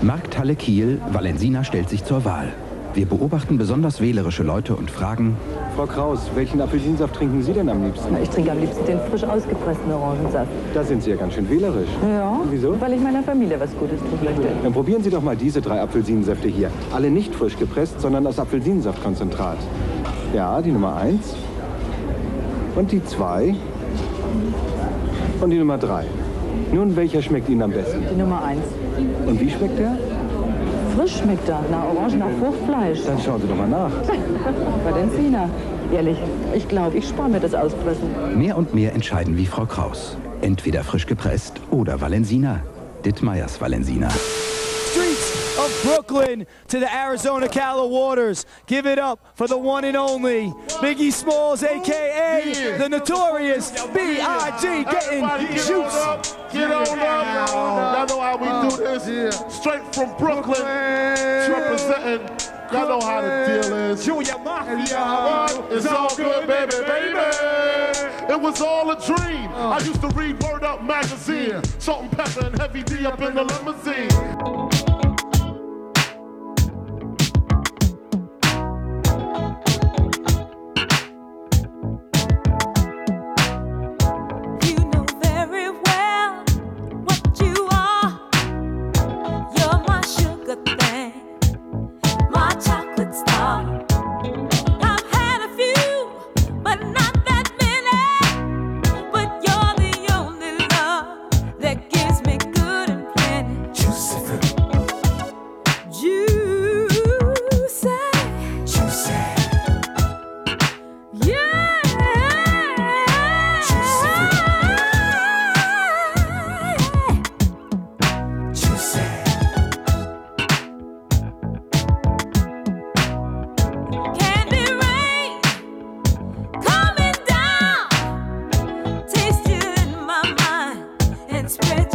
Markthalle Kiel, Valensina stellt sich zur Wahl. Wir beobachten besonders wählerische Leute und fragen, Frau Kraus, welchen Apfelsinsaft trinken Sie denn am liebsten? Ich trinke am liebsten den frisch ausgepressten Orangensaft. Da sind Sie ja ganz schön wählerisch. Ja. Wieso? Weil ich meiner Familie was Gutes tun möchte. Dann probieren Sie doch mal diese drei Apfelsinensäfte hier. Alle nicht frisch gepresst, sondern aus Apfelsinensaftkonzentrat. Ja, die Nummer eins. Und die zwei. Und die Nummer drei. Nun, welcher schmeckt Ihnen am besten? Die Nummer eins. Und wie schmeckt der? Frisch schmeckt er. Nach Orangen, nach Fruchtfleisch. Dann schauen Sie doch mal nach. Valenzina. Ehrlich, ich glaube, ich spare mir das Auspressen. mehr und mehr entscheiden wie Frau Kraus. Entweder frisch gepresst oder Valensina. Dittmeiers Valensina. Brooklyn to the Arizona Cala waters. Give it up for the one and only Biggie Smalls, aka the notorious B.I.G. Getting Everybody get juice. on up, get on up. Y'all know how we do this. Straight from Brooklyn, representing. Y'all know how the deal is. Junior Mafia. It's all good, baby, baby. It was all a dream. I used to read Word Up magazine. Salt and pepper and heavy D up in the limousine. Spread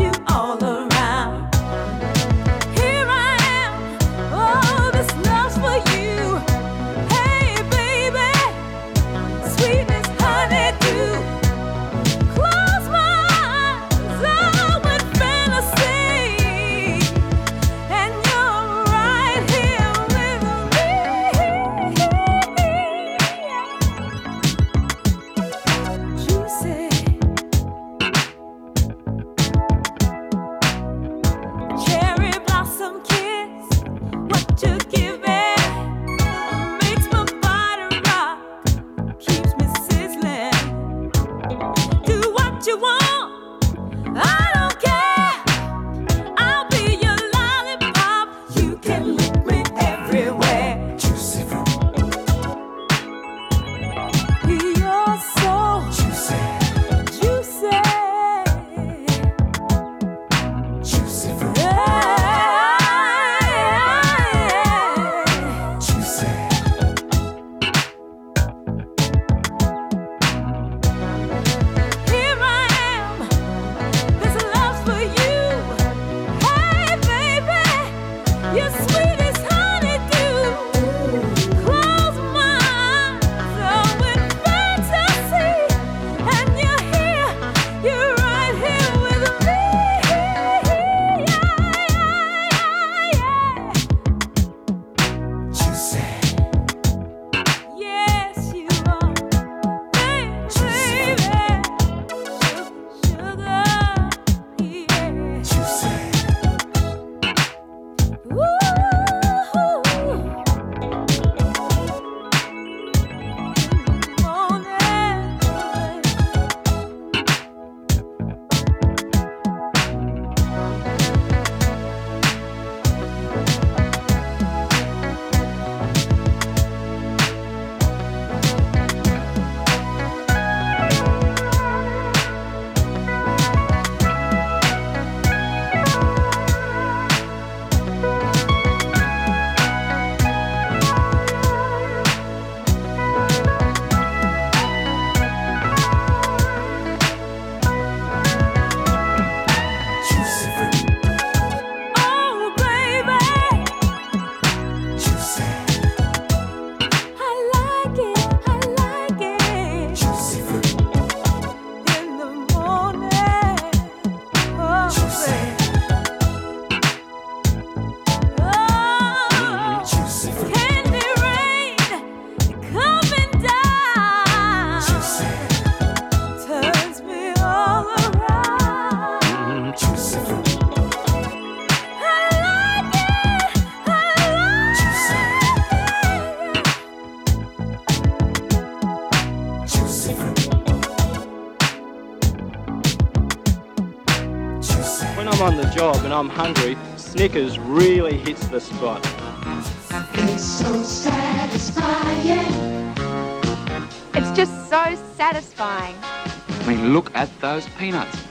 Look at those peanuts.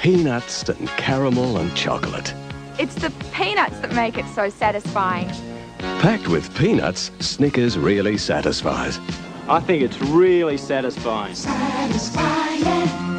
Peanuts and caramel and chocolate. It's the peanuts that make it so satisfying. Packed with peanuts, Snickers really satisfies. I think it's really satisfying. Satisfying.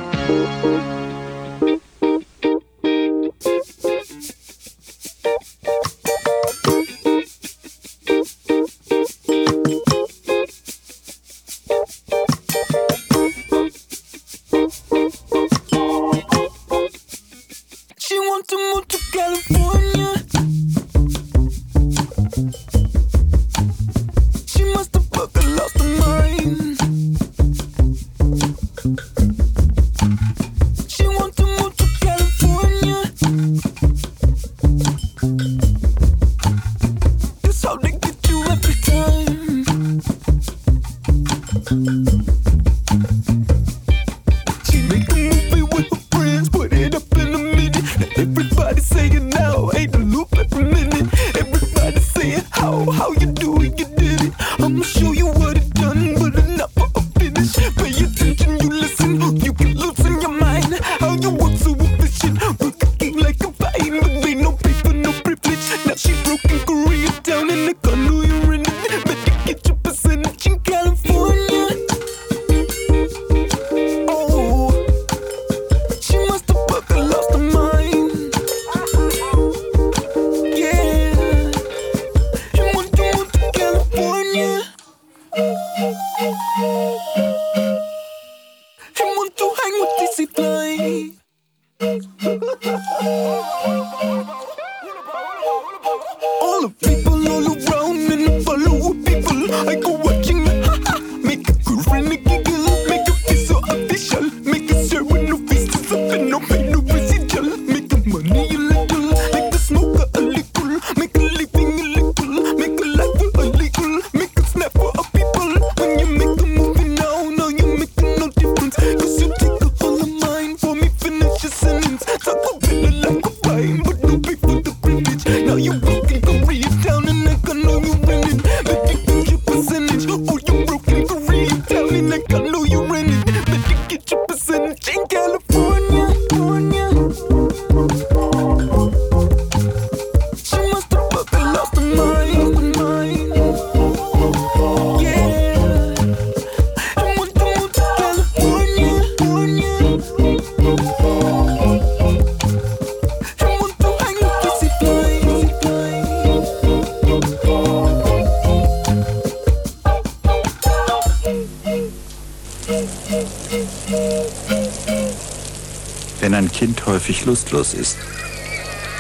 bewusstlos ist,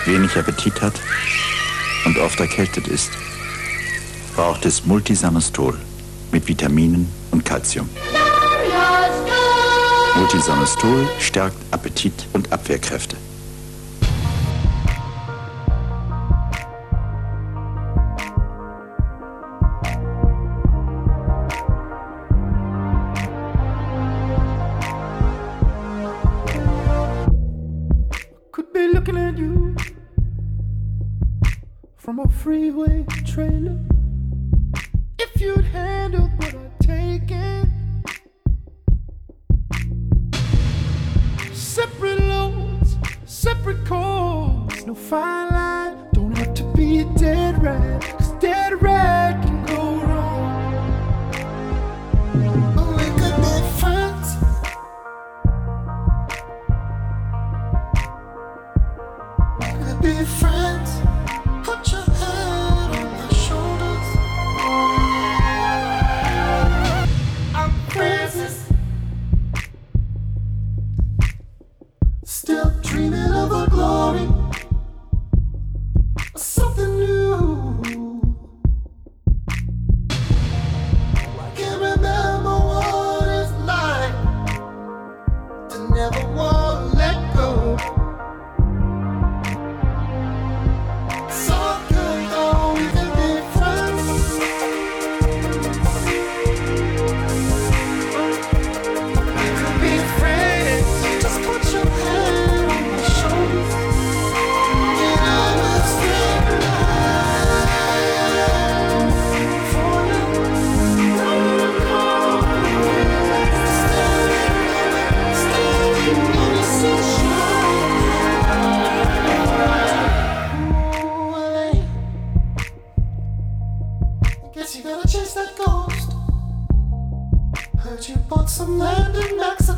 wenig Appetit hat und oft erkältet ist, braucht es Multisamestol mit Vitaminen und Kalzium. Multisamestol stärkt Appetit und Abwehrkräfte.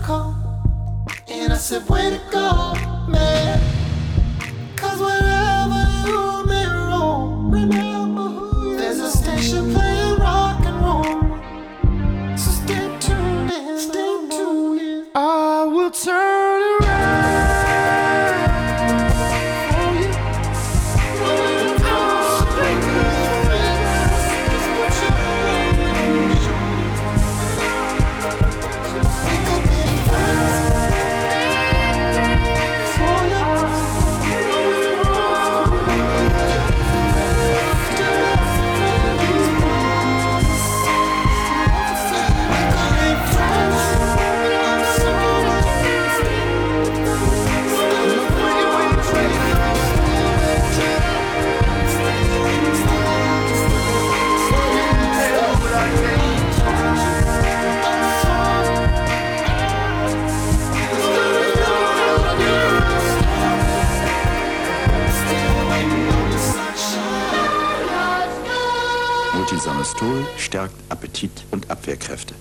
And I said, Way to go, man. Cortisol stärkt Appetit und Abwehrkräfte.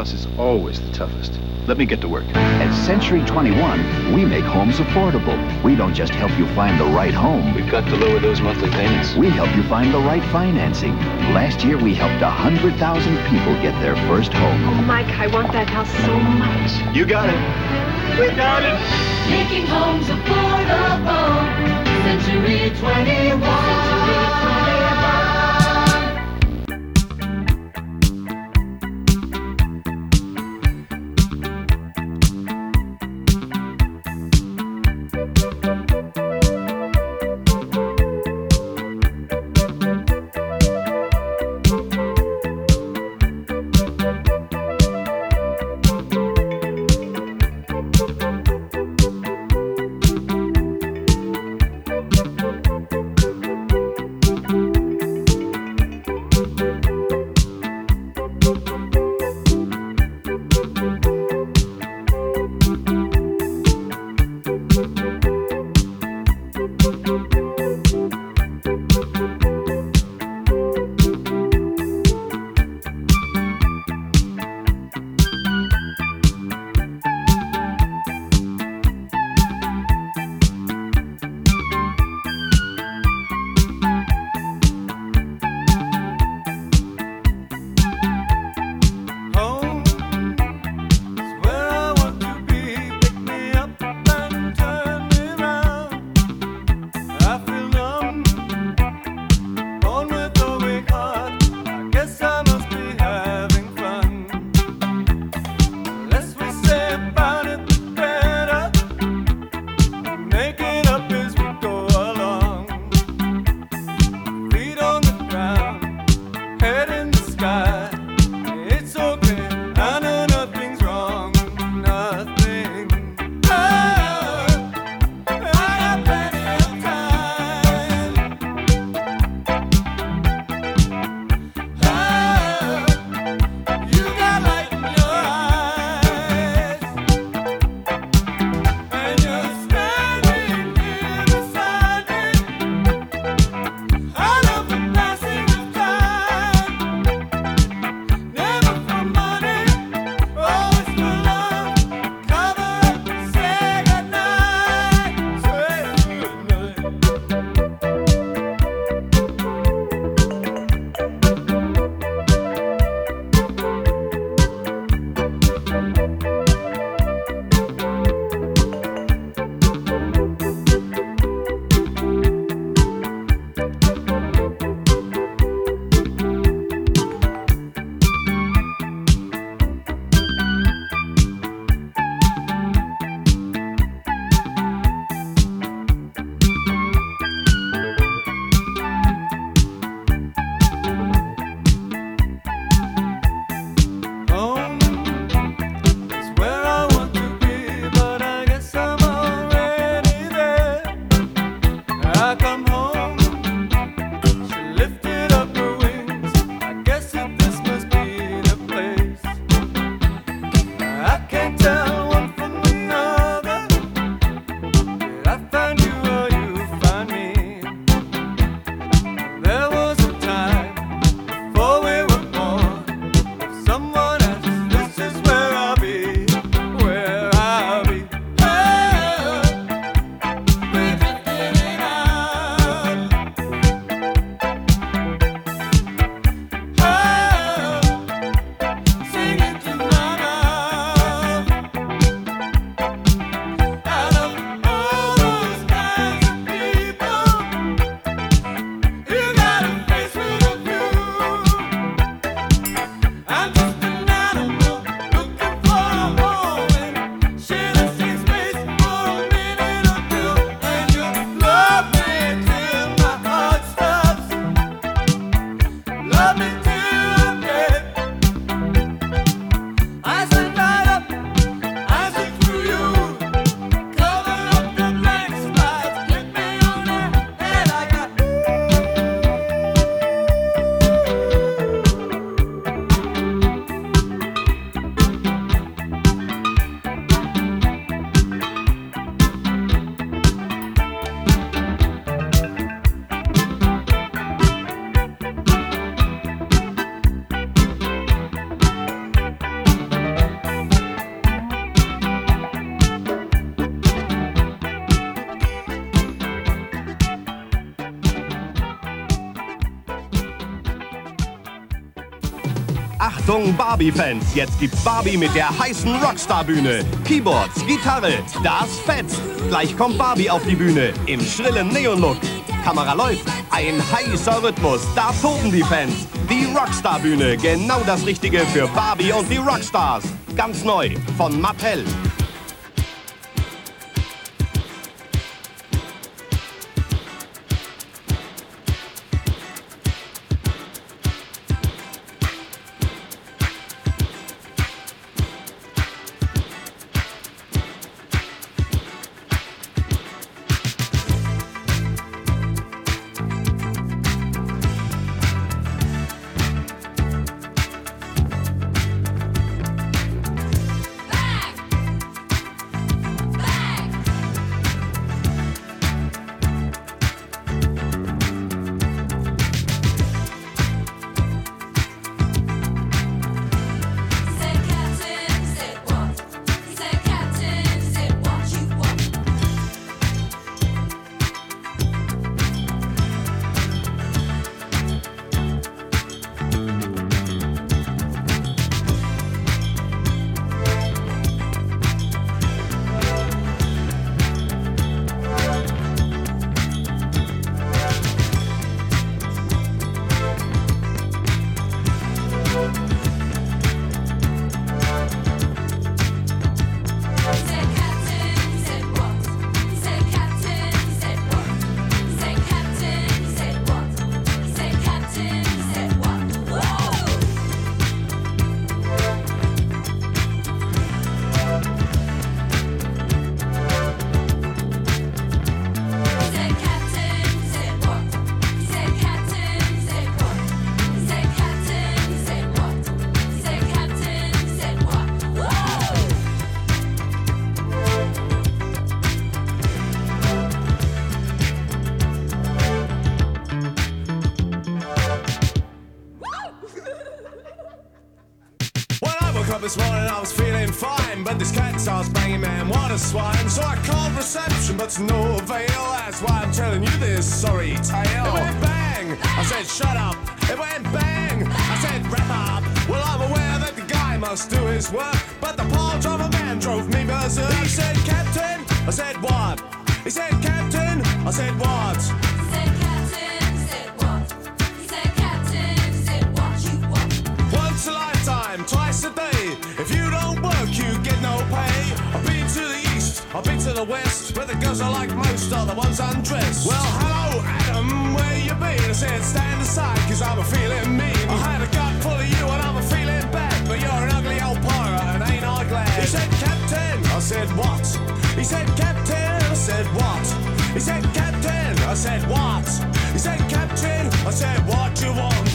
House is always the toughest. Let me get to work. At Century 21, we make homes affordable. We don't just help you find the right home. We've got to lower those monthly payments. We help you find the right financing. Last year, we helped 100,000 people get their first home. Oh, Mike, I want that house so much. You got it. We got it. Making homes affordable. Century 21. Century 21. come Achtung Barbie-Fans, jetzt gibt's Barbie mit der heißen Rockstar-Bühne. Keyboards, Gitarre, das fetzt. Gleich kommt Barbie auf die Bühne im schrillen Neon-Look. Kamera läuft, ein heißer Rhythmus, da toben die Fans. Die Rockstar-Bühne, genau das Richtige für Barbie und die Rockstars. Ganz neu von Mattel. To no avail. That's why I'm telling you this sorry tale. It went bang! I said, shut up. It went bang! I said, wrap up. Well, I'm aware that the guy must do his work. But the paw driver man drove me berserk. He said, Captain. I said, what? He said, Captain. I said, what? I've been to the west, where the girls I like most are the ones undressed. Well, hello, Adam, where you been? I said, stand aside, cause I'm a feeling mean. I had a gut full of you and I'm a feeling bad, but you're an ugly old pirate and ain't I glad? He said, Captain, I said, what? He said, Captain, I said, what? He said, Captain, I said, what? He said, Captain, I said, what you want?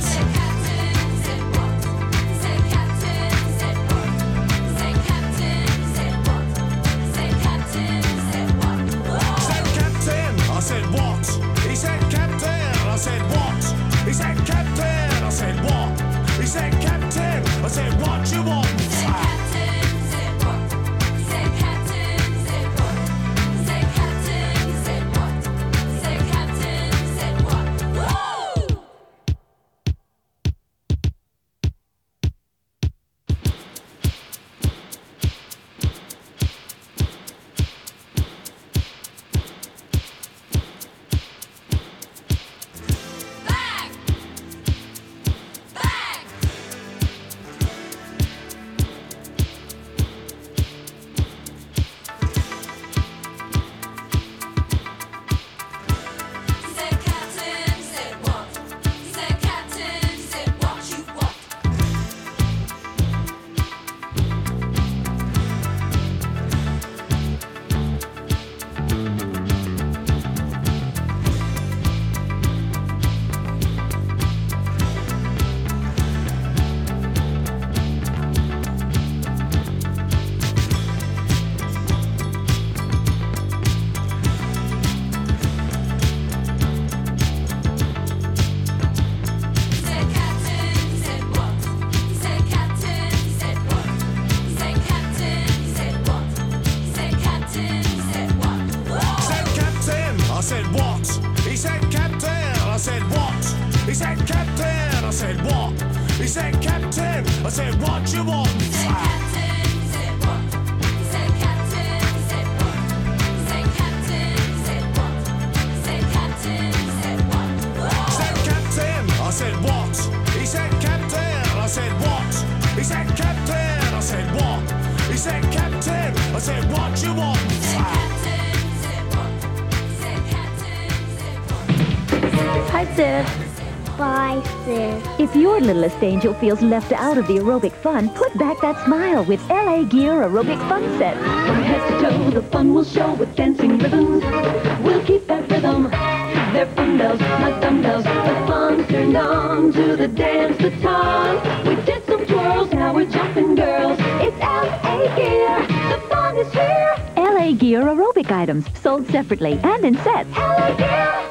Breakfast Angel feels left out of the aerobic fun, put back that smile with LA Gear Aerobic Fun Set. From head to toe, the fun will show with dancing ribbons. We'll keep that rhythm. They're fun bells, like dumbbells. The fun turned on to the dance baton. We did some twirls, now we're jumping girls. It's LA Gear. The fun is here. LA Gear aerobic items sold separately and in sets. LA Gear.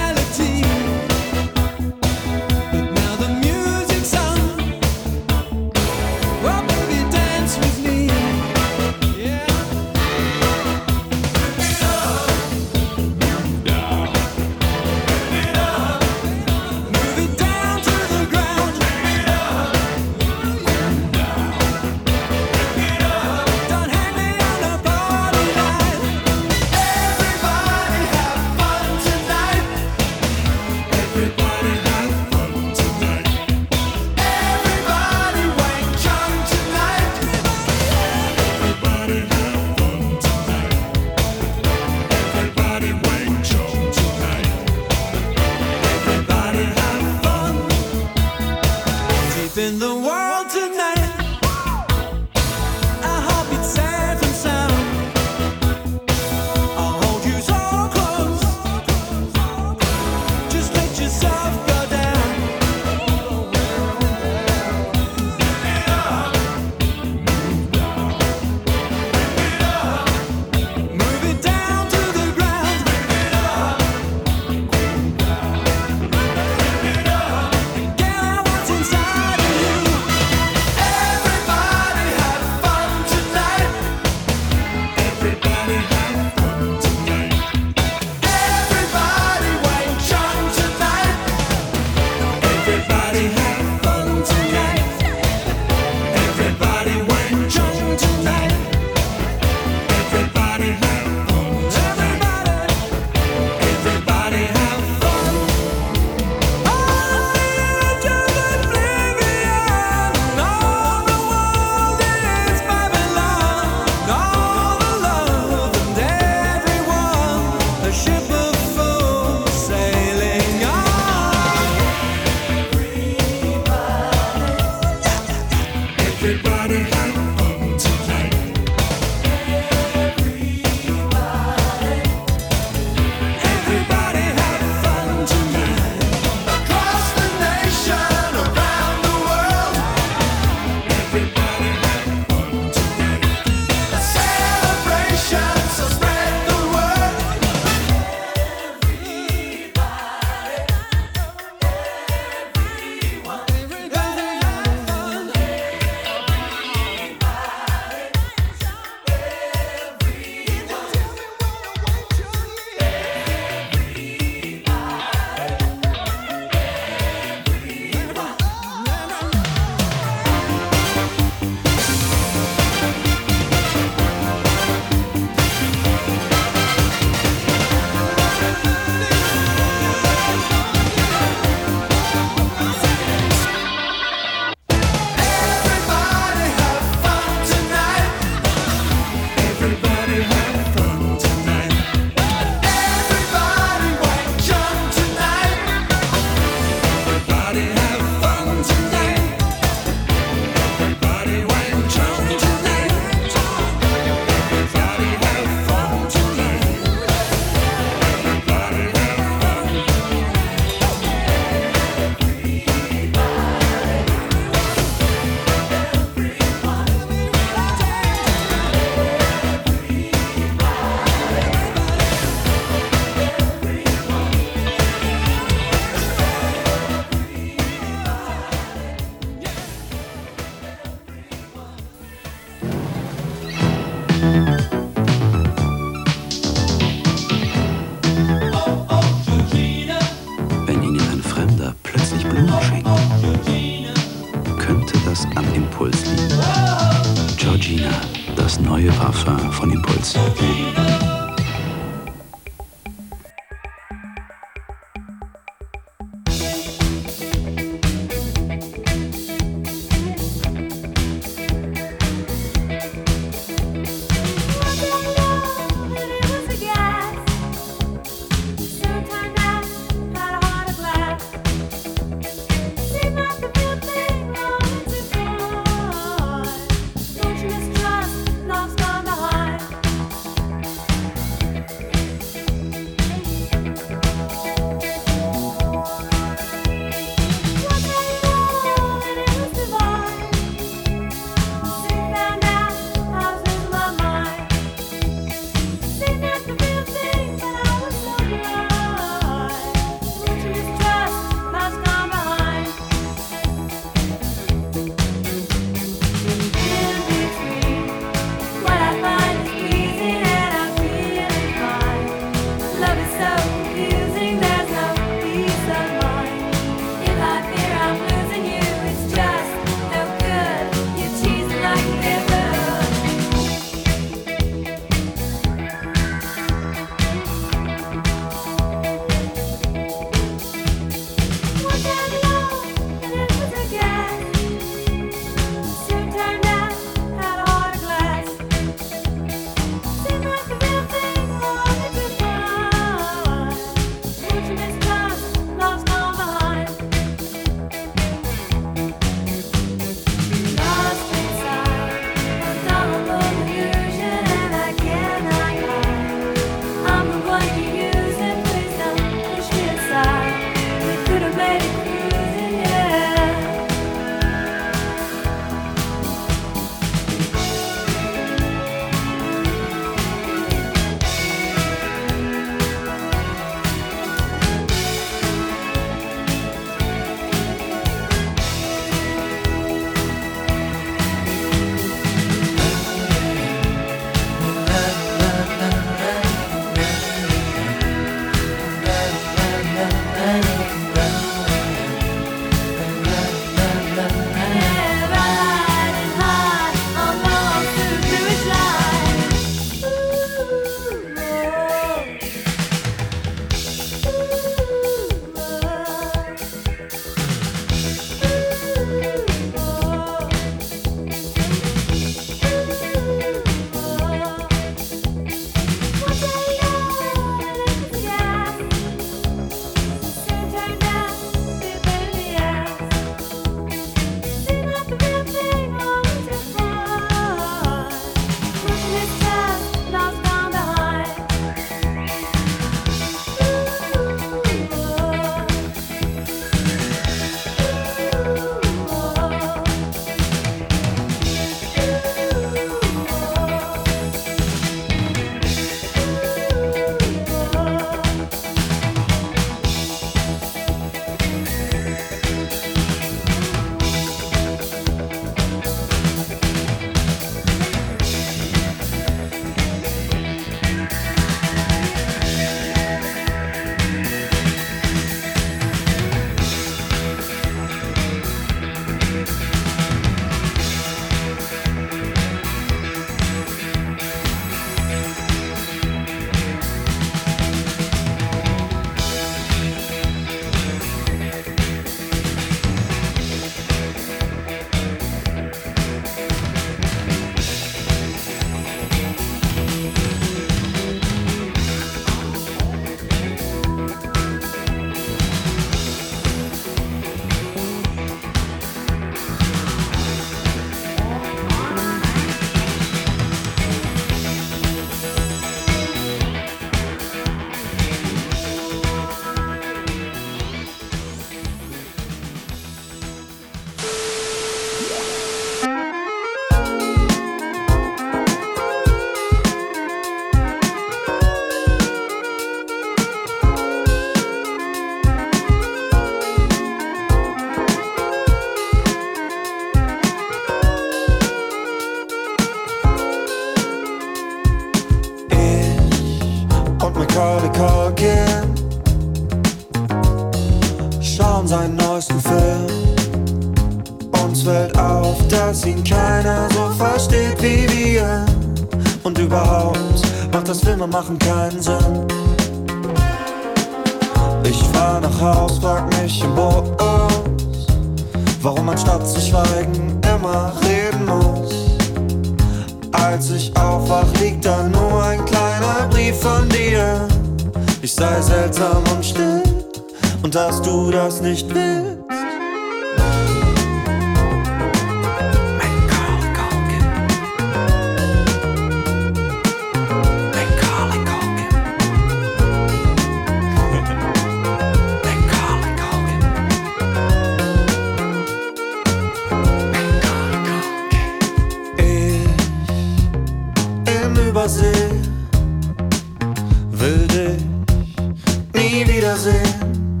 Nie wiedersehen.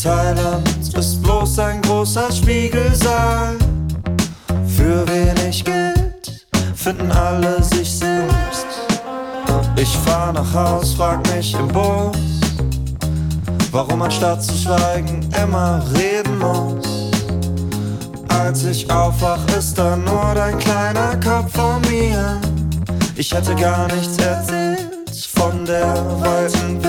Thailand ist bloß ein großer Spiegelsaal. Für wenig Geld finden alle sich selbst. Ich fahr nach Haus, frag mich im Bus, warum man statt zu schweigen immer reden muss. Als ich aufwach, ist da nur dein kleiner Kopf vor mir. Ich hätte gar nichts erzählt von der weiten Welt.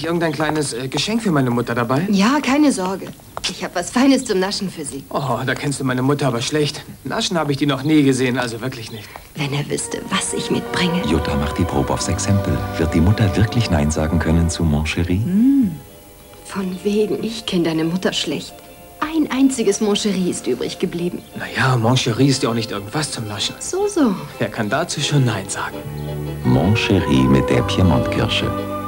Eigentlich irgendein kleines äh, Geschenk für meine Mutter dabei? Ja, keine Sorge. Ich habe was Feines zum Naschen für Sie. Oh, da kennst du meine Mutter aber schlecht. Naschen habe ich die noch nie gesehen, also wirklich nicht. Wenn er wüsste, was ich mitbringe. Jutta macht die Probe aufs Exempel. Wird die Mutter wirklich Nein sagen können zu Mon Chéri? Hm. Von wegen, ich kenne deine Mutter schlecht. Ein einziges Moncherie ist übrig geblieben. Naja, Mon Chéri ist ja auch nicht irgendwas zum Naschen. So, so. Wer kann dazu schon Nein sagen? Mon Chéri mit der Piemont-Kirsche.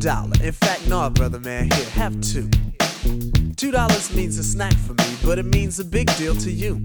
dollar. In fact, no, brother man, here, have two. Two dollars means a snack for me, but it means a big deal to you.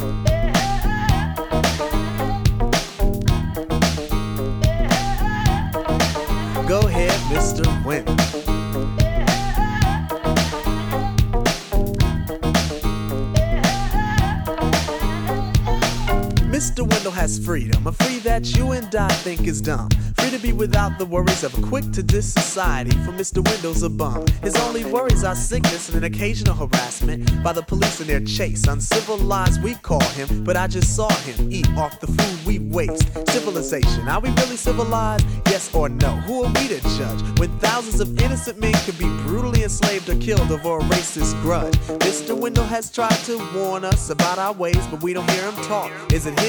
Go ahead, Mr. Wendell. Mr. Wendell has freedom, a free that you and I think is dumb. Free to be without the worries of a quick to diss society, for Mr. Wendell's a bum. His only worries are sickness and an occasional harassment by the police in their chase. Uncivilized, we call him, but I just saw him eat off the food we waste. Civilization, are we really civilized? Yes or no? Who are we to judge when thousands of innocent men could be brutally enslaved or killed over a racist grudge? Mr. Wendell has tried to warn us about our ways, but we don't hear him talk. Is it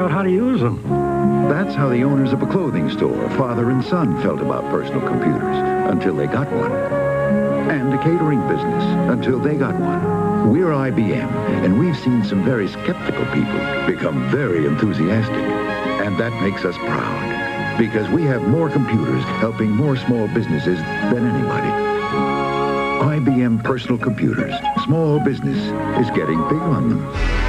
Out how to use them? That's how the owners of a clothing store, father and son, felt about personal computers until they got one. And a catering business until they got one. We're IBM, and we've seen some very skeptical people become very enthusiastic. And that makes us proud because we have more computers helping more small businesses than anybody. IBM personal computers. Small business is getting big on them.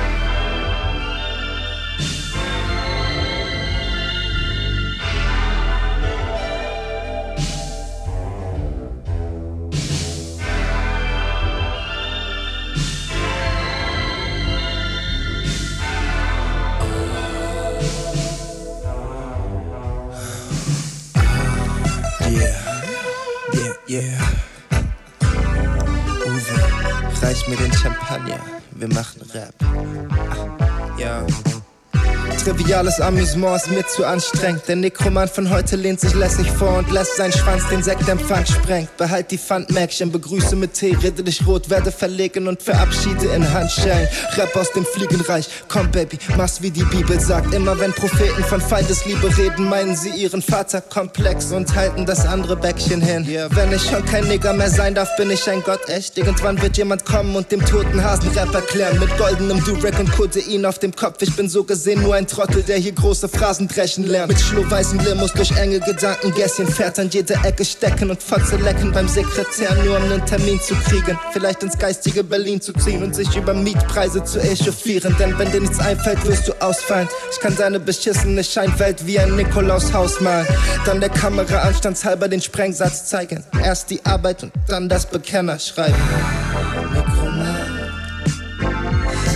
Triviales Amüsement ist mir zu anstrengend. Der Nekromant von heute lehnt sich lässig vor und lässt seinen Schwanz den Sektempfang sprengt. Behalt die Pfandmäckchen, begrüße mit Tee, rede dich rot, werde verlegen und verabschiede in Handschellen. Rap aus dem Fliegenreich, komm Baby, mach's wie die Bibel sagt. Immer wenn Propheten von Feindesliebe reden, meinen sie ihren Vater komplex und halten das andere Bäckchen hin. Wenn ich schon kein Nigger mehr sein darf, bin ich ein Gott echt. Irgendwann wird jemand kommen und dem toten Hasen Rap erklären. Mit goldenem Durek und Kodein auf dem Kopf. Ich bin so gesehen nur ein Trottel, der hier große Phrasen dreschen lernt. Mit schlohweißen Limos durch enge Gedankengässchen fährt an jeder Ecke stecken und Fotze lecken beim Sekretär, nur um einen Termin zu kriegen. Vielleicht ins geistige Berlin zu ziehen und sich über Mietpreise zu echauffieren. Denn wenn dir nichts einfällt, wirst du ausfallen. Ich kann deine beschissene Scheinwelt wie ein Nikolaushaus malen. Dann der Kamera anstandshalber den Sprengsatz zeigen. Erst die Arbeit und dann das Bekenner schreiben.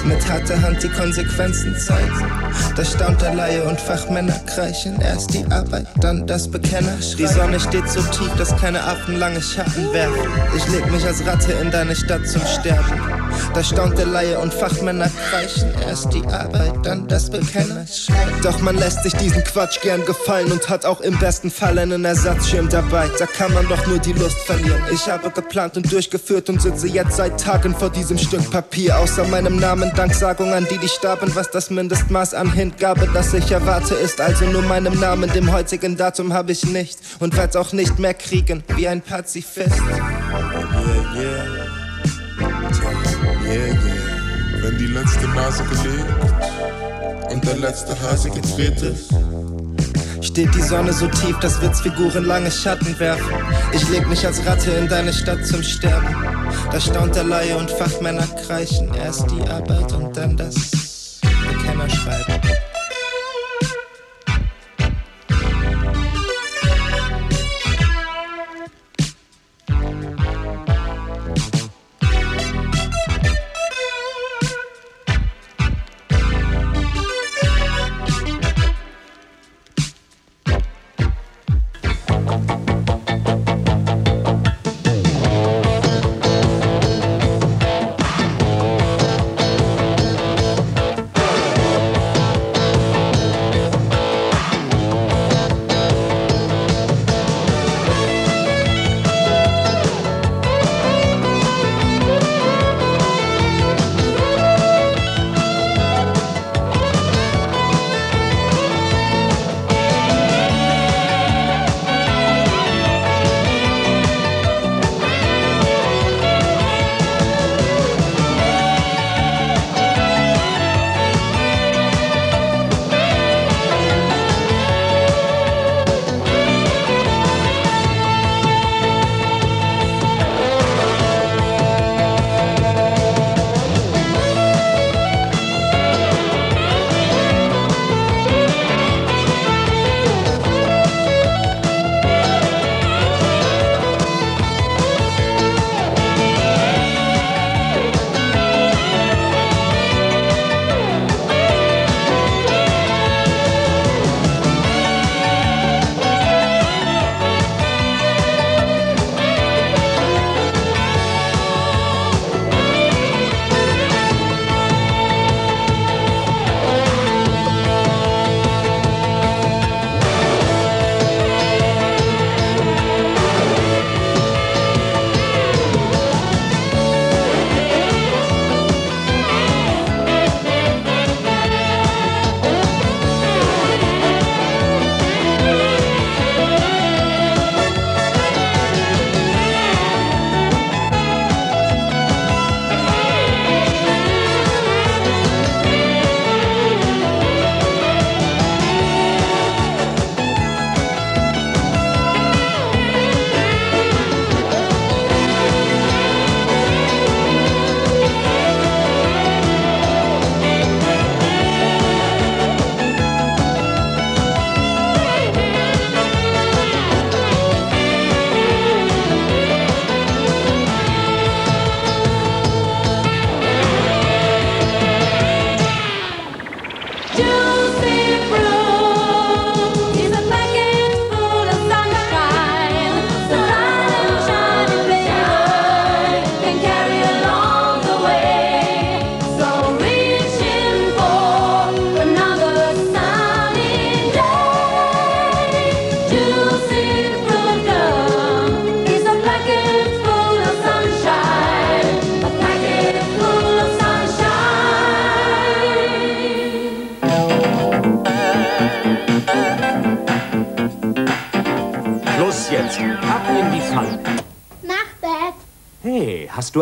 Mit harter Hand die Konsequenzen zeigen. Da staunt der Laie und Fachmänner kreischen. Erst die Arbeit, dann das Bekenner Die Sonne steht so tief, dass keine Affen lange Schatten werfen. Ich leg mich als Ratte in deine Stadt zum Sterben. Da staunt der Laie und Fachmänner kreischen. Erst die Arbeit, dann das Bekenner Doch man lässt sich diesen Quatsch gern gefallen und hat auch im besten Fall einen Ersatzschirm dabei. Da kann man doch nur die Lust verlieren. Ich habe geplant und durchgeführt und sitze jetzt seit Tagen vor diesem Stück Papier. Außer meinem Namen Danksagung an die, die starben, was das Mindestmaß an Hingabe, das ich erwarte, ist also nur meinem Namen. Dem heutigen Datum habe ich nicht und werd's auch nicht mehr kriegen, wie ein Pazifist. Yeah, yeah. Yeah, yeah. Wenn die letzte Nase gelegt und der letzte Hase gedreht ist. Steht die Sonne so tief, dass Witzfiguren lange Schatten werfen. Ich leg mich als Ratte in deine Stadt zum Sterben. Da staunt der Laie und Fachmänner kreischen. Erst die Arbeit und dann das Bekennerschreiben.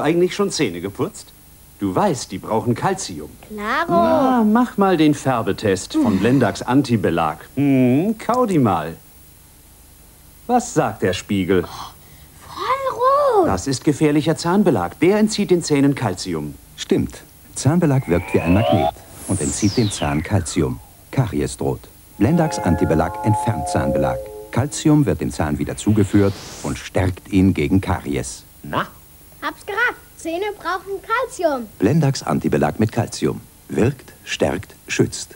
Eigentlich schon Zähne geputzt? Du weißt, die brauchen Calcium. Klaro. Na, mach mal den Färbetest von Blendax Antibelag. Hm, kau die mal. Was sagt der Spiegel? Voll rot. Das ist gefährlicher Zahnbelag. Der entzieht den Zähnen Calcium. Stimmt. Zahnbelag wirkt wie ein Magnet und entzieht dem Zahn Calcium. Karies droht. Blendax Antibelag entfernt Zahnbelag. Calcium wird dem Zahn wieder zugeführt und stärkt ihn gegen Karies. Na? Hab's gerafft. Zähne brauchen Kalzium. Blendax Antibelag mit Calcium. Wirkt, stärkt, schützt.